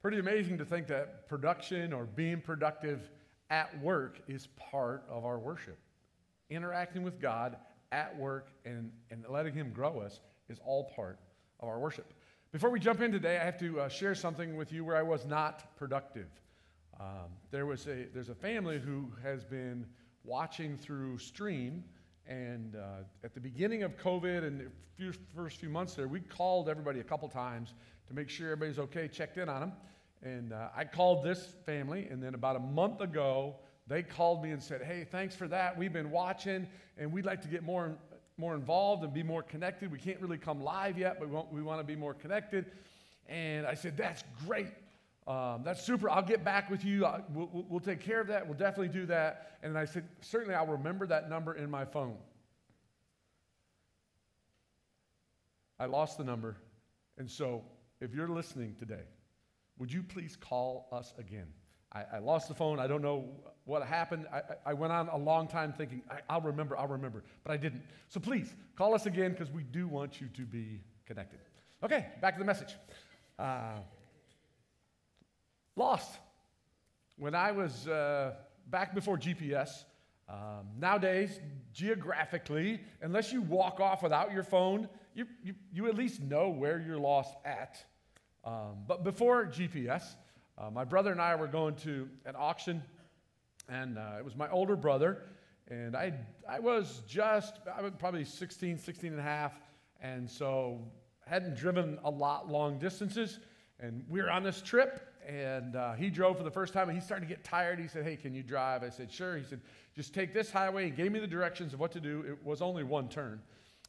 Pretty amazing to think that production or being productive at work is part of our worship. Interacting with God at work and, and letting Him grow us is all part of our worship. Before we jump in today, I have to uh, share something with you where I was not productive. Um, there was a, there's a family who has been watching through Stream, and uh, at the beginning of COVID and the few, first few months there, we called everybody a couple times to make sure everybody's okay, checked in on them. And uh, I called this family, and then about a month ago, they called me and said, Hey, thanks for that. We've been watching, and we'd like to get more, more involved and be more connected. We can't really come live yet, but we want, we want to be more connected. And I said, That's great. Um, that's super. I'll get back with you. We'll, we'll, we'll take care of that. We'll definitely do that. And I said, Certainly, I'll remember that number in my phone. I lost the number. And so, if you're listening today, would you please call us again? I, I lost the phone. I don't know what happened. I, I went on a long time thinking, I, will remember, I'll remember, but I didn't. So please call us again because we do want you to be connected. Okay, back to the message. Uh, lost. When I was uh, back before GPS, um, nowadays, geographically, unless you walk off without your phone, you, you, you at least know where you're lost at. Um, but before GPS, uh, my brother and I were going to an auction, and uh, it was my older brother, and I, I was just, I was probably 16, 16 and a half, and so hadn't driven a lot long distances, and we were on this trip, and uh, he drove for the first time, and he started to get tired. He said, hey, can you drive? I said, sure. He said, just take this highway. He gave me the directions of what to do. It was only one turn.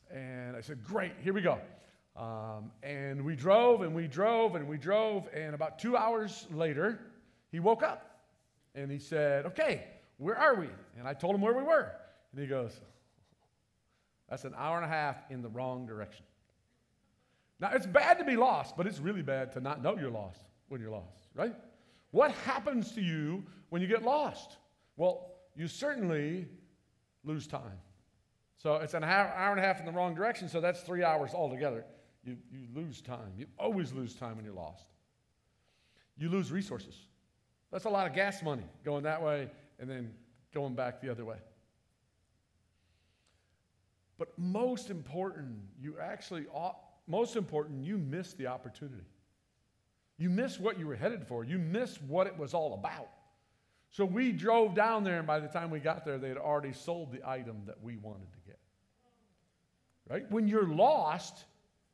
And I said, great, here we go. Um, and we drove and we drove and we drove. And about two hours later, he woke up and he said, Okay, where are we? And I told him where we were. And he goes, That's an hour and a half in the wrong direction. Now, it's bad to be lost, but it's really bad to not know you're lost when you're lost, right? What happens to you when you get lost? Well, you certainly lose time. So it's an hour, hour and a half in the wrong direction, so that's three hours altogether you, you lose time. You always lose time when you're lost. You lose resources. That's a lot of gas money going that way and then going back the other way. But most important, you actually, most important, you miss the opportunity. You miss what you were headed for. You miss what it was all about. So we drove down there, and by the time we got there, they had already sold the item that we wanted. Right? When you're lost,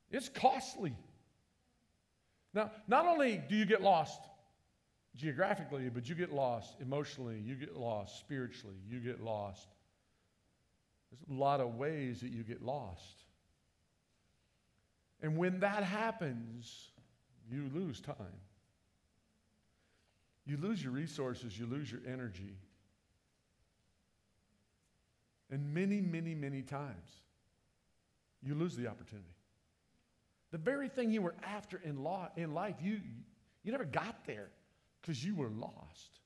it's costly. Now, not only do you get lost geographically, but you get lost emotionally, you get lost spiritually, you get lost. There's a lot of ways that you get lost. And when that happens, you lose time. You lose your resources, you lose your energy. And many, many, many times, you lose the opportunity. The very thing you were after in, law, in life, you, you never got there because you were lost.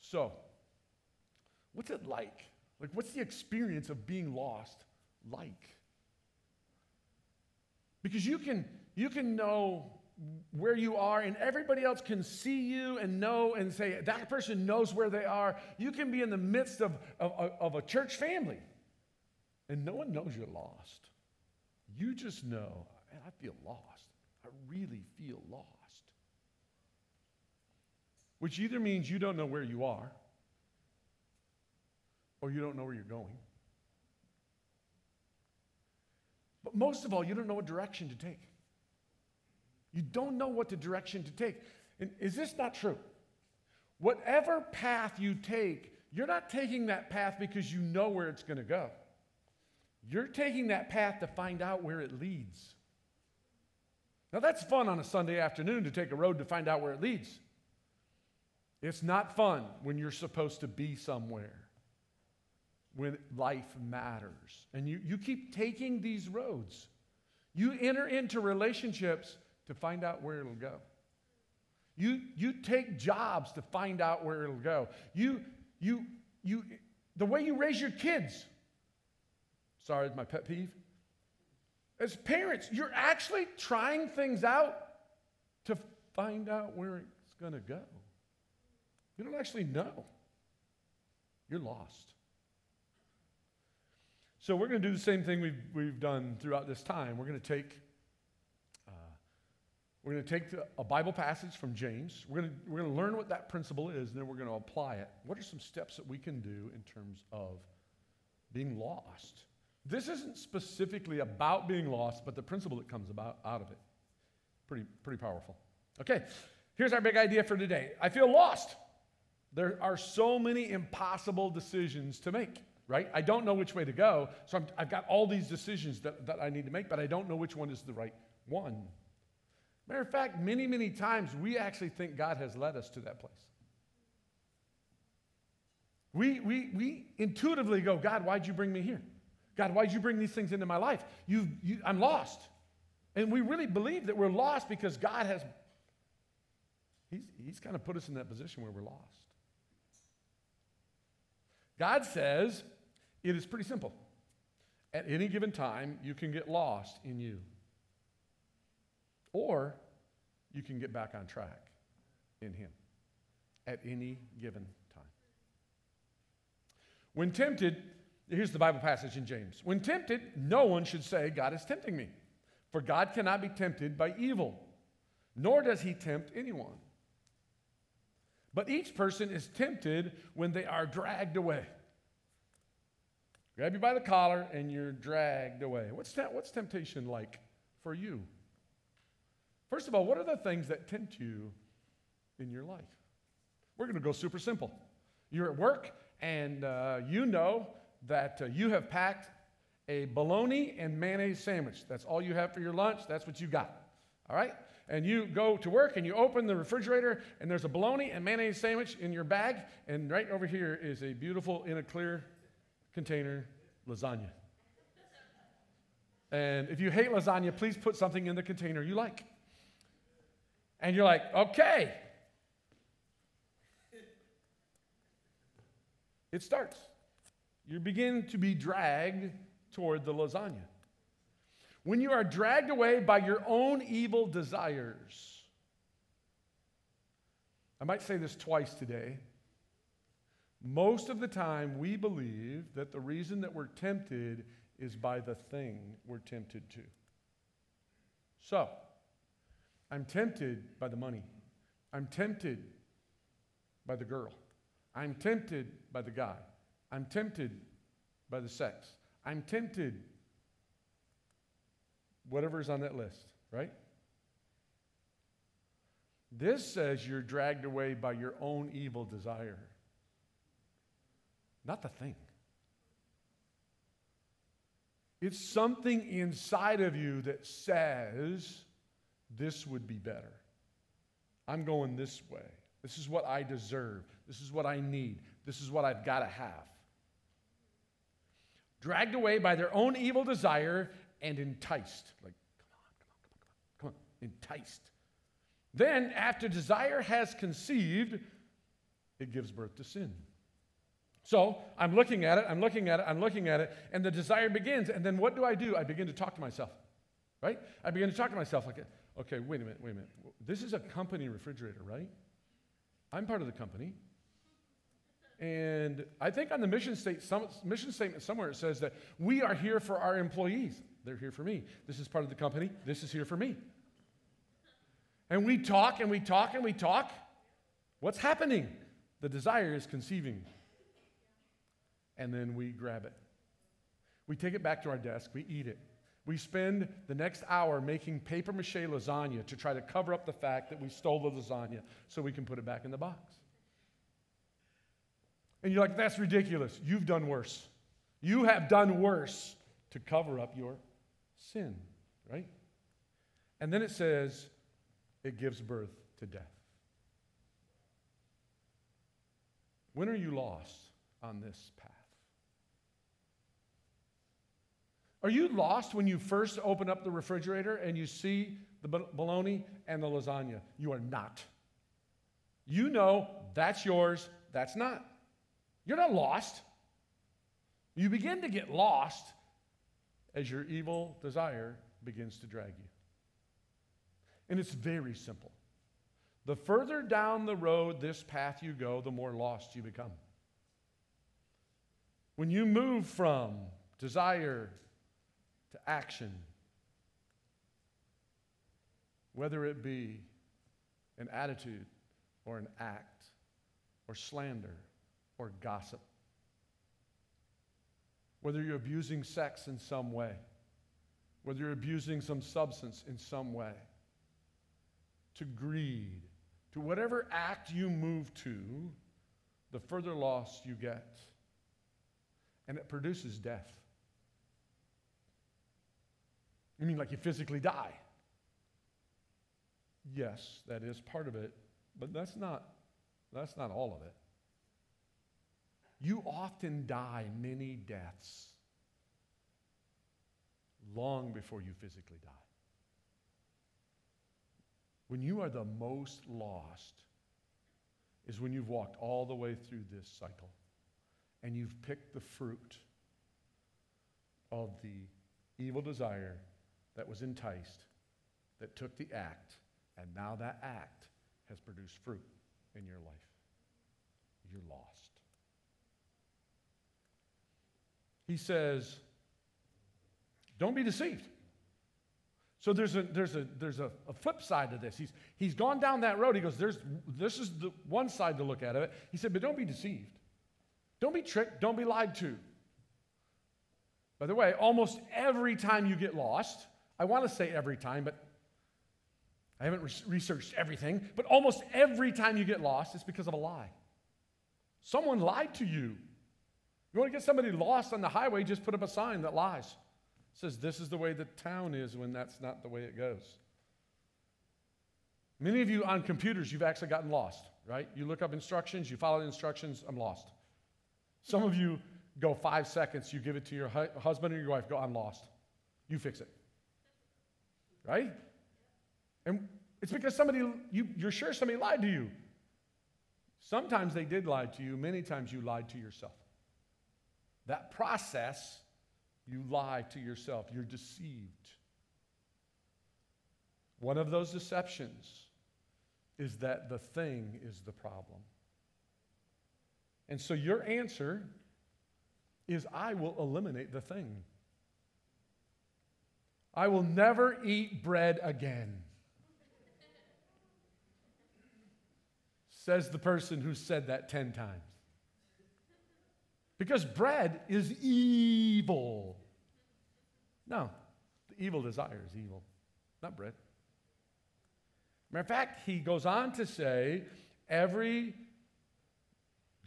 So, what's it like? Like, what's the experience of being lost like? Because you can, you can know where you are, and everybody else can see you and know and say, that person knows where they are. You can be in the midst of, of, of a church family, and no one knows you're lost. You just know, man, I feel lost. I really feel lost. Which either means you don't know where you are or you don't know where you're going. But most of all, you don't know what direction to take. You don't know what the direction to take. And is this not true? Whatever path you take, you're not taking that path because you know where it's going to go. You're taking that path to find out where it leads. Now, that's fun on a Sunday afternoon to take a road to find out where it leads. It's not fun when you're supposed to be somewhere, when life matters. And you, you keep taking these roads. You enter into relationships to find out where it'll go. You, you take jobs to find out where it'll go. You, you, you, the way you raise your kids Sorry, my pet peeve. As parents, you're actually trying things out to find out where it's going to go. You don't actually know. You're lost. So we're going to do the same thing we've, we've done throughout this time. We're going to take uh, we're going to take a Bible passage from James. We're going, to, we're going to learn what that principle is, and then we're going to apply it. What are some steps that we can do in terms of being lost? This isn't specifically about being lost, but the principle that comes about out of it. Pretty, pretty powerful. Okay, here's our big idea for today. I feel lost. There are so many impossible decisions to make, right? I don't know which way to go, so i have got all these decisions that, that I need to make, but I don't know which one is the right one. Matter of fact, many, many times we actually think God has led us to that place. We, we, we intuitively go, God, why'd you bring me here? God, why'd you bring these things into my life? You, you, I'm lost. And we really believe that we're lost because God has, he's, he's kind of put us in that position where we're lost. God says it is pretty simple. At any given time, you can get lost in you, or you can get back on track in Him at any given time. When tempted, here's the Bible passage in James. When tempted, no one should say, God is tempting me. For God cannot be tempted by evil, nor does he tempt anyone. But each person is tempted when they are dragged away. Grab you by the collar and you're dragged away. What's, what's temptation like for you? First of all, what are the things that tempt you in your life? We're going to go super simple. You're at work and uh, you know that uh, you have packed a bologna and mayonnaise sandwich. That's all you have for your lunch. That's what you got. All right? And you go to work and you open the refrigerator and there's a bologna and mayonnaise sandwich in your bag. And right over here is a beautiful, in a clear container, lasagna. And if you hate lasagna, please put something in the container you like. And you're like, okay. It starts. You begin to be dragged toward the lasagna. When you are dragged away by your own evil desires, I might say this twice today. Most of the time, we believe that the reason that we're tempted is by the thing we're tempted to. So, I'm tempted by the money. I'm tempted by the girl. I'm tempted by the guy. I'm tempted by the sex. I'm tempted. Whatever's on that list, right? This says you're dragged away by your own evil desire, not the thing. It's something inside of you that says, this would be better. I'm going this way. This is what I deserve. This is what I need. This is what I've got to have dragged away by their own evil desire and enticed. Like, come on, come on, come on, come on, come on, enticed. Then, after desire has conceived, it gives birth to sin. So I'm looking at it, I'm looking at it, I'm looking at it, and the desire begins. And then what do I do? I begin to talk to myself, right? I begin to talk to myself like, okay, wait a minute, wait a minute. This is a company refrigerator, right? I'm part of the company. And I think on the mission, state, some, mission statement somewhere it says that we are here for our employees. They're here for me. This is part of the company. This is here for me. And we talk and we talk and we talk. What's happening? The desire is conceiving. And then we grab it. We take it back to our desk. We eat it. We spend the next hour making paper mache lasagna to try to cover up the fact that we stole the lasagna so we can put it back in the box. And you're like, that's ridiculous. You've done worse. You have done worse to cover up your sin, right? And then it says, it gives birth to death. When are you lost on this path? Are you lost when you first open up the refrigerator and you see the bologna and the lasagna? You are not. You know that's yours, that's not. You're not lost. You begin to get lost as your evil desire begins to drag you. And it's very simple. The further down the road this path you go, the more lost you become. When you move from desire to action, whether it be an attitude or an act or slander or gossip, whether you're abusing sex in some way, whether you're abusing some substance in some way, to greed, to whatever act you move to, the further loss you get. And it produces death. You mean like you physically die? Yes, that is part of it, but that's not, that's not all of it. You often die many deaths long before you physically die. When you are the most lost is when you've walked all the way through this cycle and you've picked the fruit of the evil desire that was enticed, that took the act, and now that act has produced fruit in your life. You're lost. He says, don't be deceived. So there's a, there's a, there's a, a, flip side to this. He's, he's gone down that road. He goes, there's, this is the one side to look at it. He said, but don't be deceived. Don't be tricked. Don't be lied to. By the way, almost every time you get lost, I want to say every time, but I haven't re- researched everything, but almost every time you get lost, it's because of a lie. Someone lied to you. You want to get somebody lost on the highway, just put up a sign that lies. It says this is the way the town is when that's not the way it goes. Many of you on computers, you've actually gotten lost, right? You look up instructions, you follow the instructions, I'm lost. Some of you go five seconds, you give it to your hu- husband or your wife, go, I'm lost. You fix it. Right? And it's because somebody, you, you're sure somebody lied to you. Sometimes they did lie to you, many times you lied to yourself. That process, you lie to yourself, you're deceived. One of those deceptions is that the thing is the problem. And so your answer is I will eliminate the thing. I will never eat bread again. Says the person who said that 10 times. Because bread is evil. No, the evil desire is evil, not bread. Matter of fact, he goes on to say, every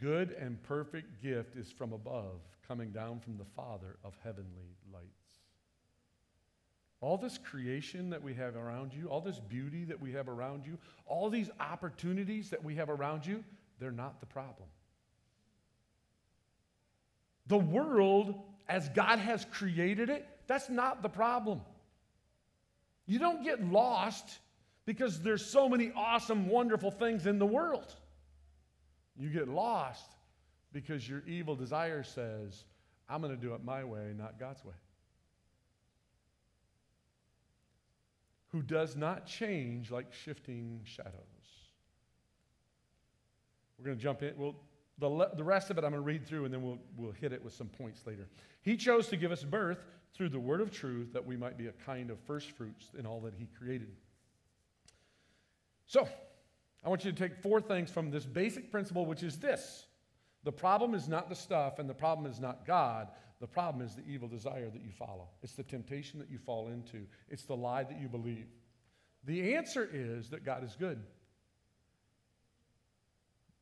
good and perfect gift is from above, coming down from the Father of heavenly lights. All this creation that we have around you, all this beauty that we have around you, all these opportunities that we have around you, they're not the problem. The world, as God has created it, that's not the problem. You don't get lost because there's so many awesome, wonderful things in the world. You get lost because your evil desire says, I'm going to do it my way, not God's way. Who does not change like shifting shadows. We're going to jump in. We'll the, le- the rest of it I'm going to read through and then we'll, we'll hit it with some points later. He chose to give us birth through the word of truth that we might be a kind of first fruits in all that he created. So, I want you to take four things from this basic principle, which is this the problem is not the stuff, and the problem is not God. The problem is the evil desire that you follow. It's the temptation that you fall into, it's the lie that you believe. The answer is that God is good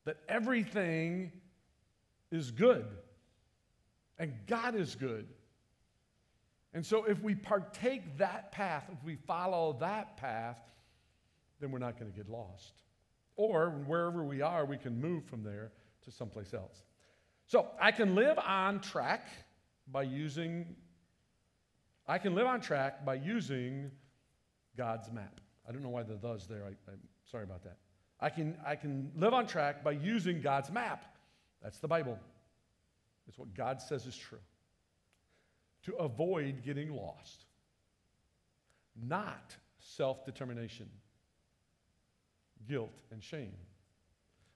that everything is good and God is good. And so, if we partake that path, if we follow that path, then we're not going to get lost. Or wherever we are, we can move from there to someplace else. So, I can live on track by using I can live on track by using God's map. I don't know why the does there. I, am sorry about that. I can, I can live on track by using God's map. That's the Bible. It's what God says is true. To avoid getting lost, not self determination. guilt and shame.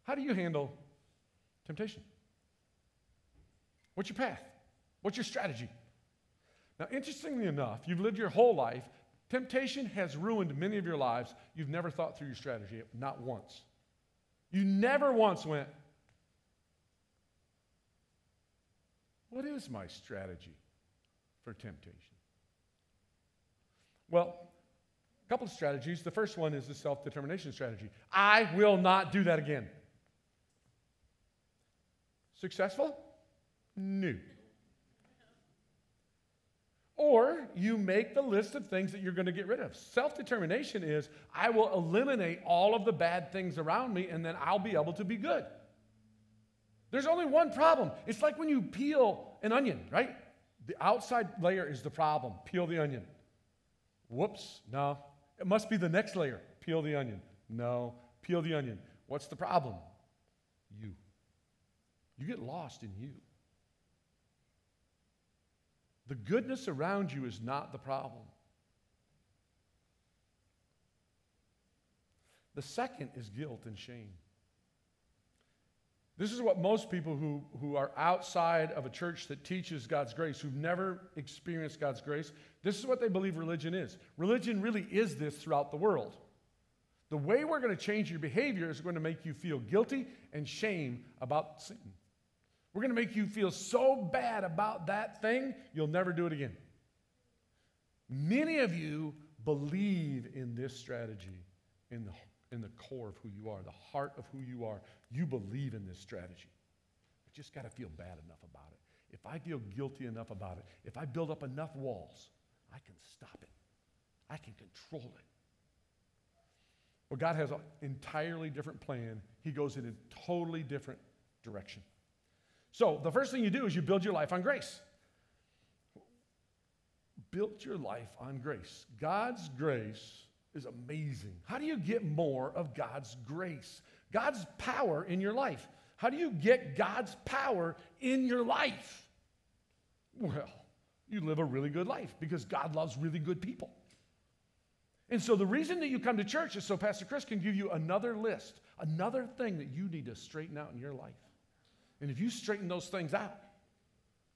How do you handle temptation? What's your path? What's your strategy? Now, interestingly enough, you've lived your whole life. Temptation has ruined many of your lives. You've never thought through your strategy, not once. You never once went, What is my strategy for temptation? Well, a couple of strategies. The first one is the self determination strategy. I will not do that again. Successful? No. Or you make the list of things that you're going to get rid of. Self determination is I will eliminate all of the bad things around me and then I'll be able to be good. There's only one problem. It's like when you peel an onion, right? The outside layer is the problem. Peel the onion. Whoops, no. It must be the next layer. Peel the onion. No. Peel the onion. What's the problem? You. You get lost in you. The goodness around you is not the problem. The second is guilt and shame. This is what most people who, who are outside of a church that teaches God's grace, who've never experienced God's grace, this is what they believe religion is. Religion really is this throughout the world. The way we're going to change your behavior is going to make you feel guilty and shame about sin. We're going to make you feel so bad about that thing, you'll never do it again. Many of you believe in this strategy in the in the core of who you are, the heart of who you are. You believe in this strategy. I just got to feel bad enough about it. If I feel guilty enough about it, if I build up enough walls, I can stop it. I can control it. Well, God has an entirely different plan. He goes in a totally different direction. So, the first thing you do is you build your life on grace. Build your life on grace. God's grace is amazing. How do you get more of God's grace? God's power in your life. How do you get God's power in your life? Well, you live a really good life because God loves really good people. And so the reason that you come to church is so Pastor Chris can give you another list, another thing that you need to straighten out in your life. And if you straighten those things out,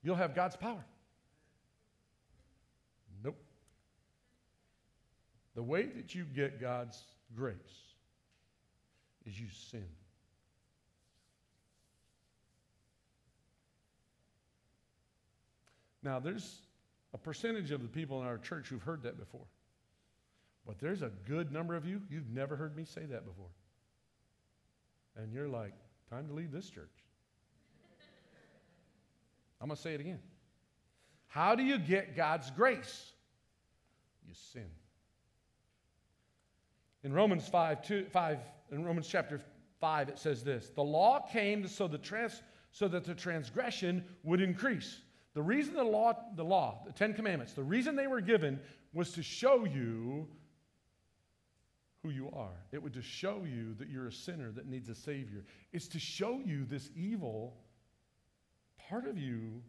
you'll have God's power. Nope. The way that you get God's grace is you sin. Now, there's a percentage of the people in our church who've heard that before. But there's a good number of you, you've never heard me say that before. And you're like, time to leave this church. I'm going to say it again. How do you get God's grace? You sin. In Romans 5, 2, 5 in Romans chapter 5, it says this The law came so, the trans, so that the transgression would increase. The reason the law, the law, the Ten Commandments, the reason they were given was to show you who you are. It would to show you that you're a sinner that needs a Savior. It's to show you this evil part of you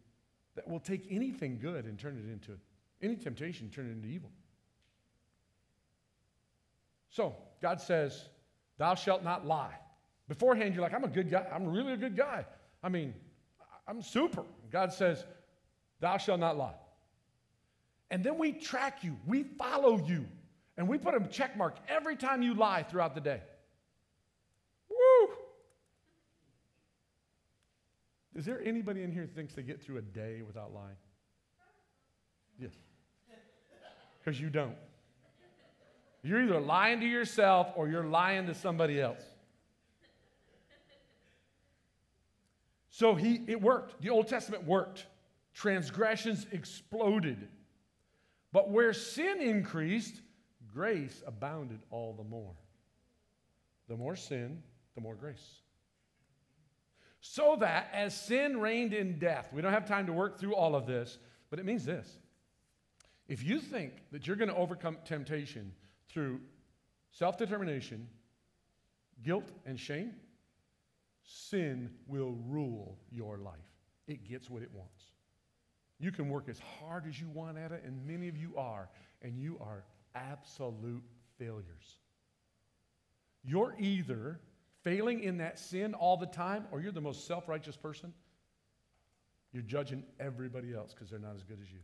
that will take anything good and turn it into any temptation, turn it into evil. So God says, Thou shalt not lie. Beforehand, you're like, I'm a good guy. I'm really a good guy. I mean, I'm super. God says, Thou shalt not lie. And then we track you, we follow you, and we put a check mark every time you lie throughout the day. Is there anybody in here who thinks they get through a day without lying? Yes. Because you don't. You're either lying to yourself or you're lying to somebody else. So he, it worked. The Old Testament worked. Transgressions exploded. But where sin increased, grace abounded all the more. The more sin, the more grace. So that as sin reigned in death, we don't have time to work through all of this, but it means this. If you think that you're going to overcome temptation through self determination, guilt, and shame, sin will rule your life. It gets what it wants. You can work as hard as you want at it, and many of you are, and you are absolute failures. you're either failing in that sin all the time or you're the most self righteous person. You're judging everybody else because they're not as good as you.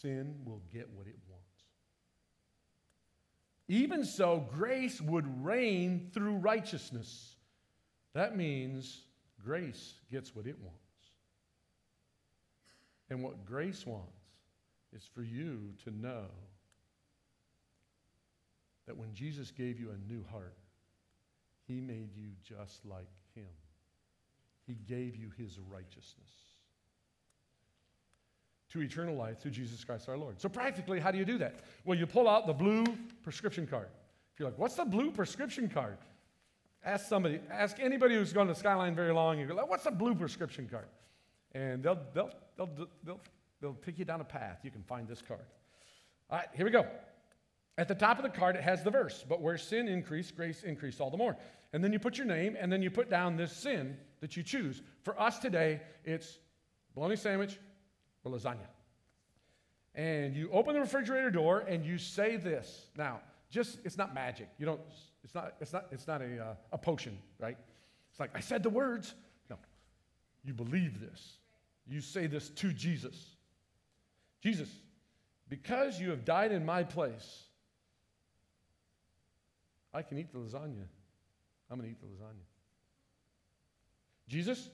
Sin will get what it wants. Even so, grace would reign through righteousness. That means grace gets what it wants. And what grace wants is for you to know that when Jesus gave you a new heart, he made you just like him. He gave you his righteousness to eternal life through Jesus Christ our Lord. So, practically, how do you do that? Well, you pull out the blue prescription card. If you're like, what's the blue prescription card? Ask somebody, ask anybody who's gone to Skyline very long, you go, what's the blue prescription card? And they'll, they'll, they'll, they'll, they'll take you down a path. You can find this card. All right, here we go. At the top of the card, it has the verse, but where sin increased, grace increased all the more. And then you put your name, and then you put down this sin that you choose. For us today, it's bologna sandwich or lasagna. And you open the refrigerator door and you say this. Now, just, it's not magic. You don't, it's not, it's not, it's not a, uh, a potion, right? It's like, I said the words. No. You believe this. You say this to Jesus. Jesus, because you have died in my place, I can eat the lasagna. I'm going to eat the lasagna. Jesus,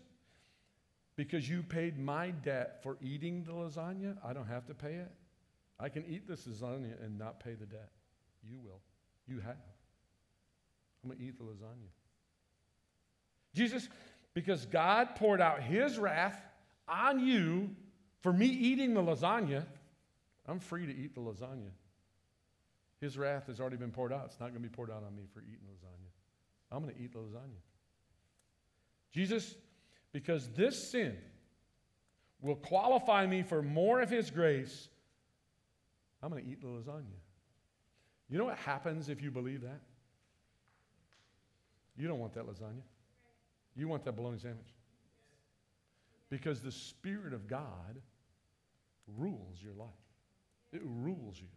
because you paid my debt for eating the lasagna, I don't have to pay it. I can eat this lasagna and not pay the debt. You will. You have. I'm going to eat the lasagna. Jesus, because God poured out his wrath on you for me eating the lasagna, I'm free to eat the lasagna. His wrath has already been poured out. It's not going to be poured out on me for eating lasagna. I'm going to eat lasagna. Jesus, because this sin will qualify me for more of His grace, I'm going to eat the lasagna. You know what happens if you believe that? You don't want that lasagna. You want that bologna sandwich. Because the Spirit of God rules your life, it rules you.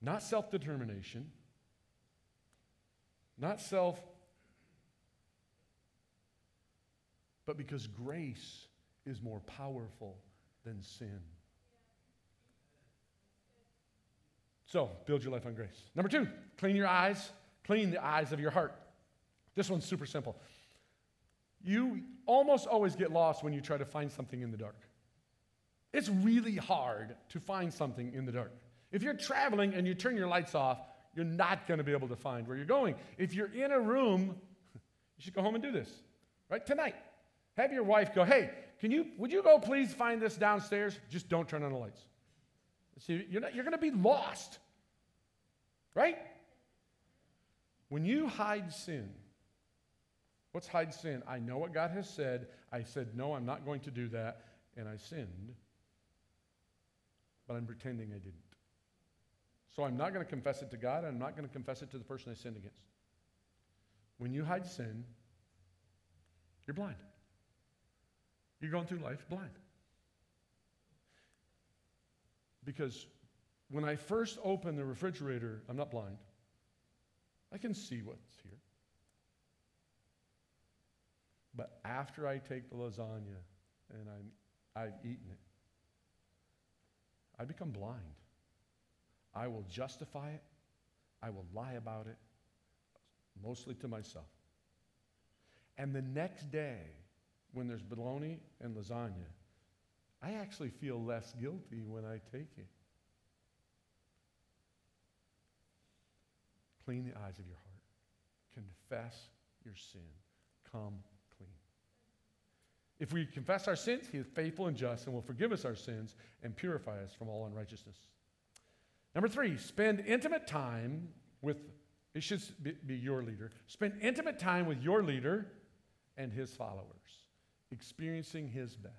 Not self determination, not self but because grace is more powerful than sin. So, build your life on grace. Number two, clean your eyes, clean the eyes of your heart. This one's super simple. You almost always get lost when you try to find something in the dark. It's really hard to find something in the dark. If you're traveling and you turn your lights off, you're not going to be able to find where you're going. If you're in a room, you should go home and do this, right? Tonight. Have your wife go, hey, can you, would you go please find this downstairs? Just don't turn on the lights. See, you're, not, you're going to be lost, right? When you hide sin, what's hide sin? I know what God has said. I said, no, I'm not going to do that, and I sinned, but I'm pretending I didn't. So I'm not going to confess it to God, I'm not going to confess it to the person I sinned against. When you hide sin, you're blind. You're going through life blind. Because when I first open the refrigerator, I'm not blind. I can see what's here. But after I take the lasagna and I'm, I've eaten it, I become blind. I will justify it. I will lie about it, mostly to myself. And the next day, when there's bologna and lasagna, I actually feel less guilty when I take it. Clean the eyes of your heart. Confess your sin. Come clean. If we confess our sins, He is faithful and just and will forgive us our sins and purify us from all unrighteousness. Number three, spend intimate time with, it should be your leader. Spend intimate time with your leader and his followers experiencing his best.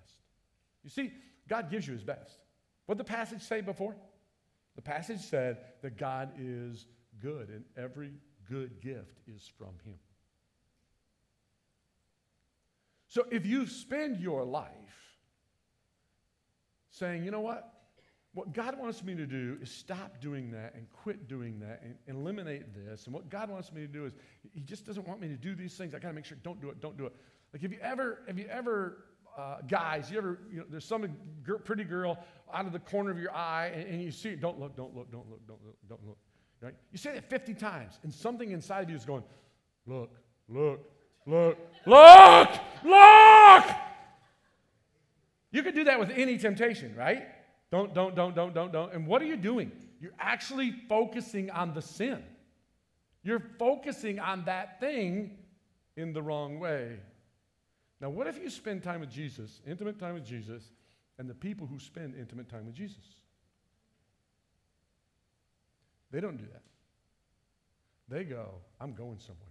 You see, God gives you his best. What did the passage say before? The passage said that God is good and every good gift is from him. So if you spend your life saying, you know what? What God wants me to do is stop doing that and quit doing that and, eliminate this. And what God wants me to do is, He just doesn't want me to do these things. I got to make sure, don't do it, don't do it. Like, have you ever, have you ever, uh, guys, you ever, you know, there's some pretty girl out of the corner of your eye and, and you see, it. don't look, don't look, don't look, don't look, don't look. Right? You say that 50 times, and something inside of you is going, look, look, look, look, look. You could do that with any temptation, right? Don't, don't, don't, don't, don't, don't. And what are you doing? You're actually focusing on the sin. You're focusing on that thing in the wrong way. Now, what if you spend time with Jesus, intimate time with Jesus, and the people who spend intimate time with Jesus? They don't do that. They go, I'm going somewhere.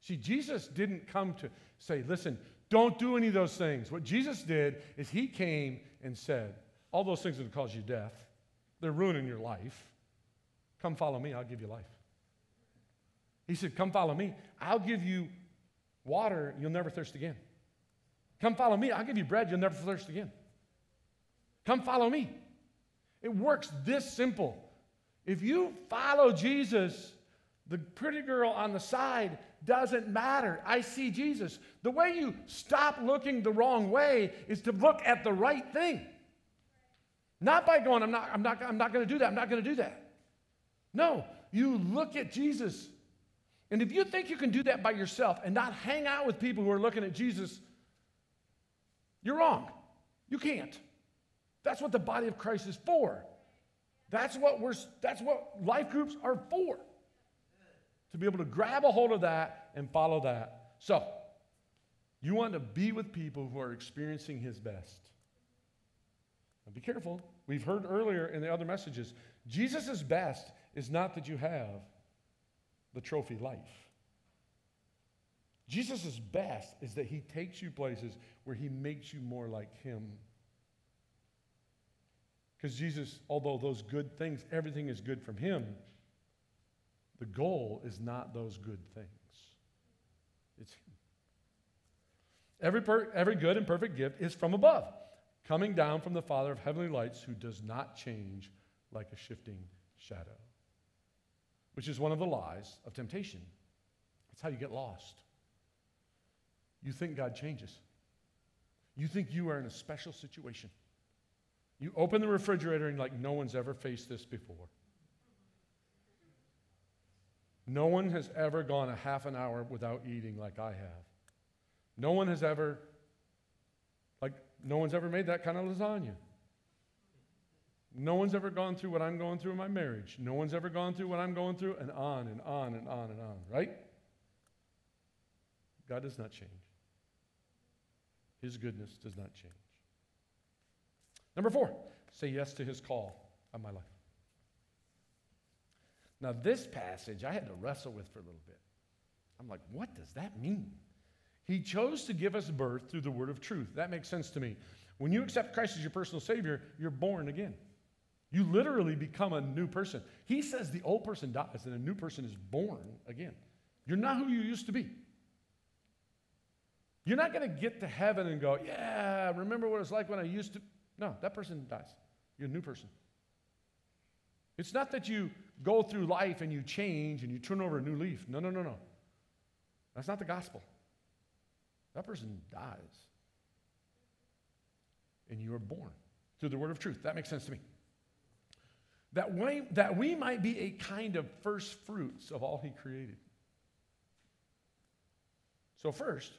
See, Jesus didn't come to say, listen, don't do any of those things. What Jesus did is he came and said, all those things that cause you death, they're ruining your life. Come follow me, I'll give you life. He said, Come follow me, I'll give you water, you'll never thirst again. Come follow me, I'll give you bread, you'll never thirst again. Come follow me. It works this simple. If you follow Jesus, the pretty girl on the side doesn't matter. I see Jesus. The way you stop looking the wrong way is to look at the right thing. Not by going, I'm not, I'm not, I'm not going to do that. I'm not going to do that. No, you look at Jesus. And if you think you can do that by yourself and not hang out with people who are looking at Jesus, you're wrong. You can't. That's what the body of Christ is for. That's what we're that's what life groups are for. To be able to grab a hold of that and follow that. So, you want to be with people who are experiencing his best. Now be careful. We've heard earlier in the other messages, Jesus' best is not that you have the trophy life. Jesus' best is that he takes you places where he makes you more like him. Because Jesus, although those good things, everything is good from him, the goal is not those good things. It's him. Every, per, every good and perfect gift is from above coming down from the Father of heavenly lights, who does not change like a shifting shadow, which is one of the lies of temptation. That's how you get lost. You think God changes, you think you are in a special situation. You open the refrigerator and, like, no one's ever faced this before. No one has ever gone a half an hour without eating like I have. No one has ever no one's ever made that kind of lasagna. No one's ever gone through what I'm going through in my marriage. No one's ever gone through what I'm going through, and on and on and on and on, right? God does not change. His goodness does not change. Number four, say yes to his call on my life. Now, this passage I had to wrestle with for a little bit. I'm like, what does that mean? He chose to give us birth through the word of truth. That makes sense to me. When you accept Christ as your personal Savior, you're born again. You literally become a new person. He says the old person dies and a new person is born again. You're not who you used to be. You're not going to get to heaven and go, yeah, remember what it's like when I used to. No, that person dies. You're a new person. It's not that you go through life and you change and you turn over a new leaf. No, no, no, no. That's not the gospel. That person dies. And you are born through the word of truth. That makes sense to me. That we, that we might be a kind of first fruits of all he created. So, first,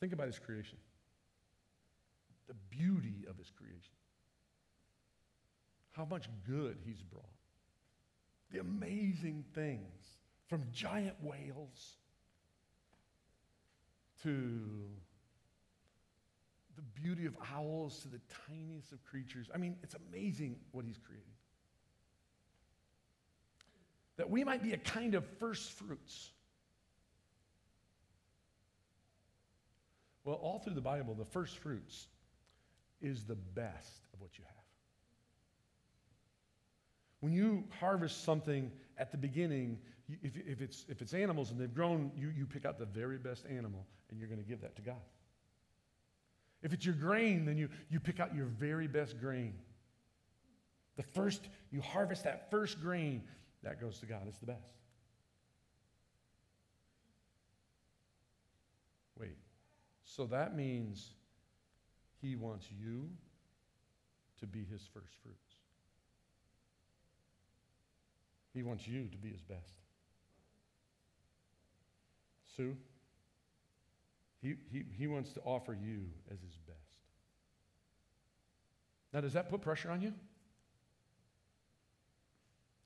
think about his creation the beauty of his creation, how much good he's brought, the amazing things from giant whales to the beauty of owls to the tiniest of creatures. I mean, it's amazing what he's created. That we might be a kind of first fruits. Well, all through the Bible, the first fruits is the best of what you have. When you harvest something at the beginning, if, if, it's, if it's animals and they've grown, you, you pick out the very best animal and you're going to give that to God. If it's your grain, then you, you pick out your very best grain The first, you harvest that first grain, that goes to God. It's the best. Wait, so that means He wants you to be His first fruits. He wants you to be His best. Sue, he, he, he wants to offer you as His best. Now, does that put pressure on you?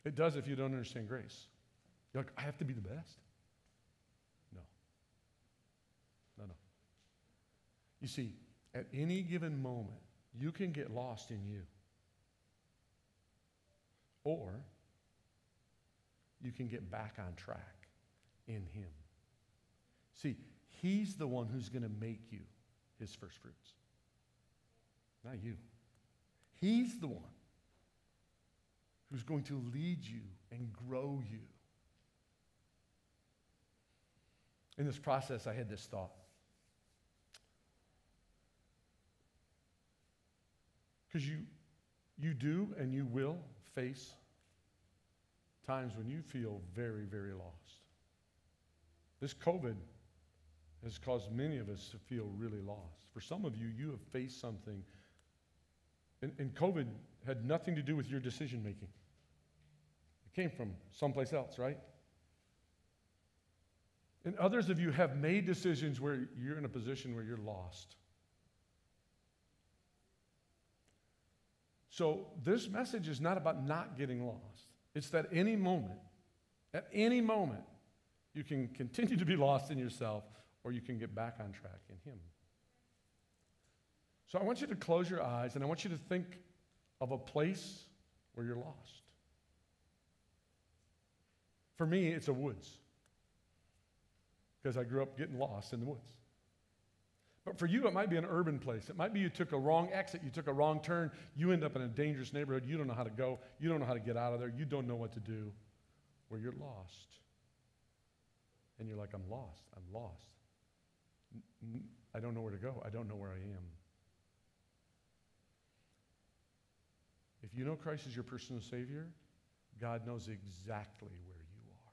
It does if you don't understand grace. You're like, I have to be the best. No. No, no. You see, at any given moment, you can get lost in you. Or you can get back on track in Him. See, He's the one who's going to make you His first fruits, not you. He's the one who's going to lead you and grow you. In this process, I had this thought. Because you, you do and you will face times when you feel very, very lost. This COVID has caused many of us to feel really lost. For some of you, you have faced something and, and COVID had nothing to do with your decision making, it came from someplace else, right? And others of you have made decisions where you're in a position where you're lost. So, this message is not about not getting lost. It's that any moment, at any moment, you can continue to be lost in yourself or you can get back on track in Him. So I want you to close your eyes and I want you to think of a place where you're lost. For me, it's a woods because I grew up getting lost in the woods. But for you, it might be an urban place. It might be you took a wrong exit, you took a wrong turn, you end up in a dangerous neighborhood, you don't know how to go, you don't know how to get out of there, you don't know what to do, where you're lost. And you're like, I'm lost, I'm lost. I don't know where to go, I don't know where I am. If you know Christ as your personal Savior, God knows exactly where you are.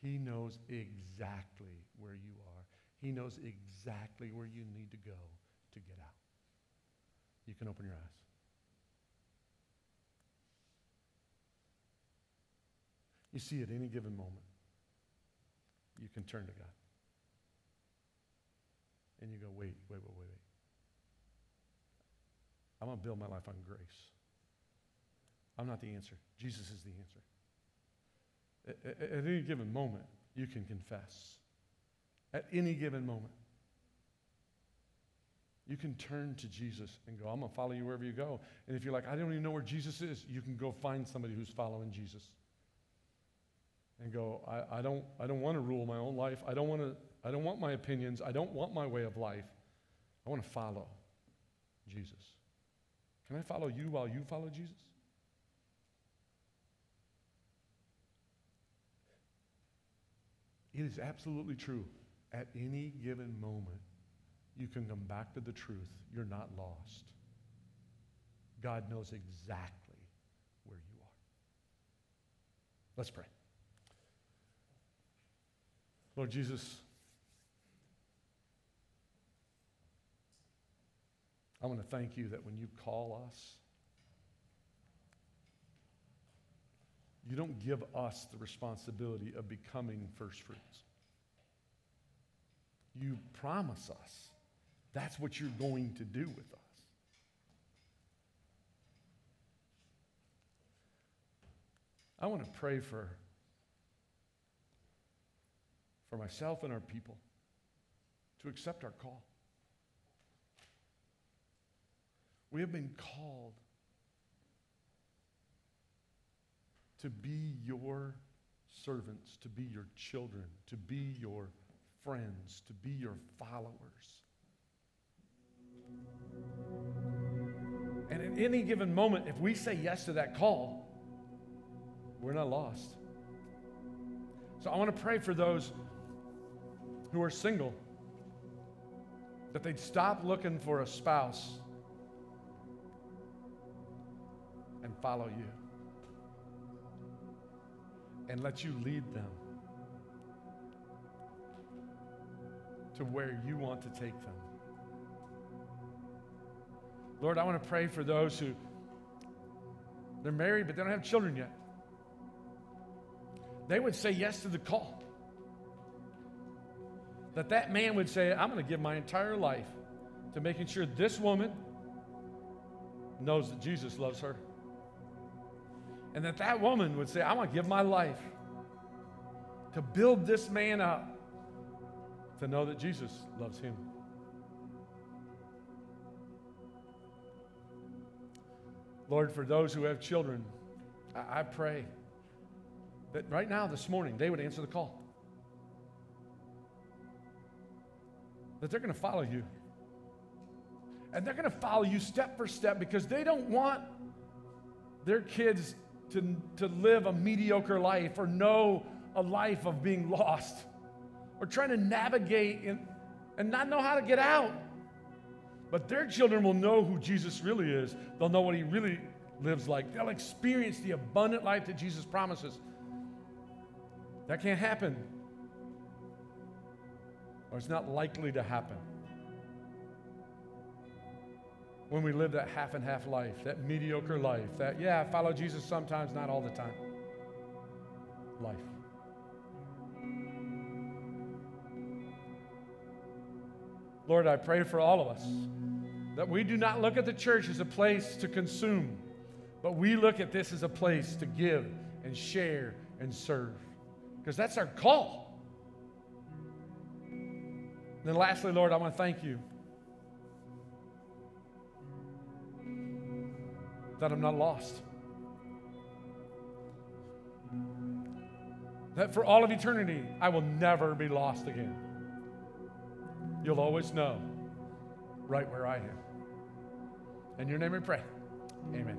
He knows exactly where you are. He knows exactly where you need to go to get out. You can open your eyes. You see, at any given moment, you can turn to God. And you go, wait, wait, wait, wait, wait. I'm going to build my life on grace. I'm not the answer. Jesus is the answer. At, any given moment, you can confess. At any given moment, you can turn to Jesus and go, I'm going to follow you wherever you go. And if you're like, I don't even know where Jesus is, you can go find somebody who's following Jesus. And go, I, I don't, I don't want to rule my own life. I don't, want to, I don't want my opinions. I don't want my way of life. I want to follow Jesus. Can I follow you while you follow Jesus? It is absolutely true. At any given moment, you can come back to the truth. You're not lost. God knows exactly where you are. Let's pray. Lord Jesus, I want to thank you that when you call us, you don't give us the responsibility of becoming first fruits. You promise us that's what you're going to do with us. I want to pray for, for myself and our people to accept our call. We have been called to be your servants, to be your children, to be your friends, to be your followers. And at any given moment, if we say yes to that call, we're not lost. So I want to pray for those who are single that they'd stop looking for a spouse follow you and let you lead them to where you want to take them. Lord, I want to pray for those who they're married but they don't have children yet. They would say yes to the call. That that man would say, I'm going to give my entire life to making sure this woman knows that Jesus loves her. And that that woman would say, I want to give my life to build this man up to know that Jesus loves him. Lord, for those who have children, I, I pray that right now, this morning, they would answer the call. That they're going to follow you. And they're going to follow you step for step because they don't want their kids to, to live a mediocre life or know a life of being lost or trying to navigate in, and not know how to get out. But their children will know who Jesus really is. They'll know what he really lives like. They'll experience the abundant life that Jesus promises. That can't happen, or it's not likely to happen. When we live that half and half life, that mediocre life, that, yeah, follow Jesus sometimes, not all the time. Life. Lord, I pray for all of us that we do not look at the church as a place to consume, but we look at this as a place to give and share and serve. Because that's our call. And then, lastly, Lord, I want to thank you that I'm not lost. That for all of eternity, I will never be lost again you'll always know right where I am. In your name we pray. Amen.